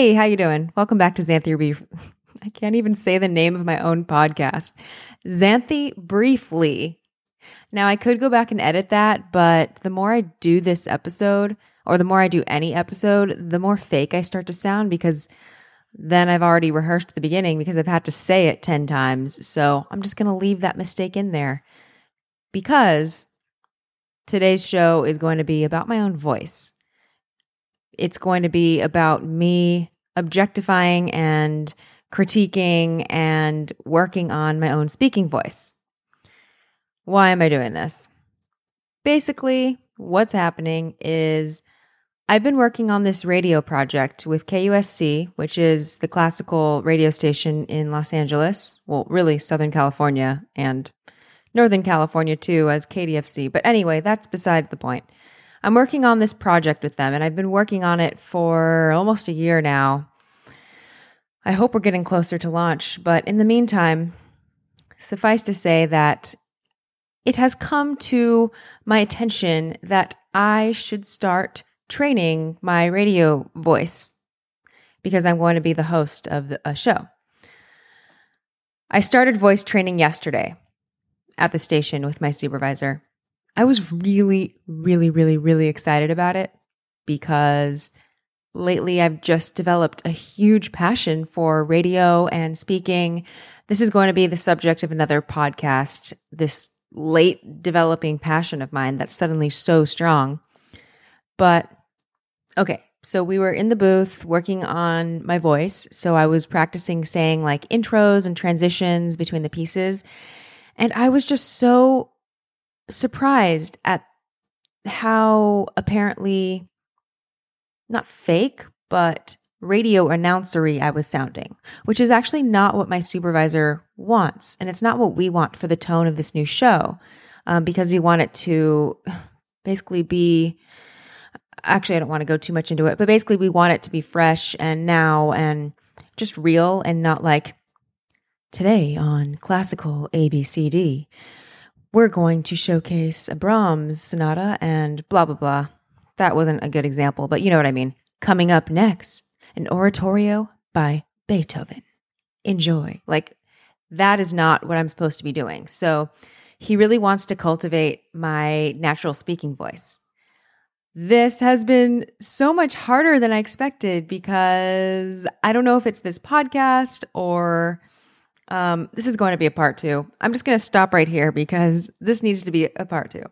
Hey, how you doing? Welcome back to Xanthi Brief. I can't even say the name of my own podcast. Xanthi Briefly. Now I could go back and edit that, but the more I do this episode, or the more I do any episode, the more fake I start to sound because then I've already rehearsed the beginning because I've had to say it 10 times. So I'm just going to leave that mistake in there because today's show is going to be about my own voice it's going to be about me objectifying and critiquing and working on my own speaking voice. Why am I doing this? Basically, what's happening is I've been working on this radio project with KUSC, which is the classical radio station in Los Angeles. Well, really, Southern California and Northern California too, as KDFC. But anyway, that's beside the point. I'm working on this project with them, and I've been working on it for almost a year now. I hope we're getting closer to launch, but in the meantime, suffice to say that it has come to my attention that I should start training my radio voice because I'm going to be the host of a show. I started voice training yesterday at the station with my supervisor. I was really, really, really, really excited about it because lately I've just developed a huge passion for radio and speaking. This is going to be the subject of another podcast, this late developing passion of mine that's suddenly so strong. But okay, so we were in the booth working on my voice. So I was practicing saying like intros and transitions between the pieces. And I was just so surprised at how apparently not fake, but radio announcery I was sounding, which is actually not what my supervisor wants. And it's not what we want for the tone of this new show, um, because we want it to basically be. Actually, I don't want to go too much into it, but basically, we want it to be fresh and now and just real and not like today on classical ABCD we're going to showcase a Brahms sonata and blah, blah, blah. That wasn't a good example, but you know what I mean. Coming up next, an oratorio by Beethoven. Enjoy. Like, that is not what I'm supposed to be doing. So, he really wants to cultivate my natural speaking voice. This has been so much harder than I expected because I don't know if it's this podcast or um, this is going to be a part two. I'm just going to stop right here because this needs to be a part two.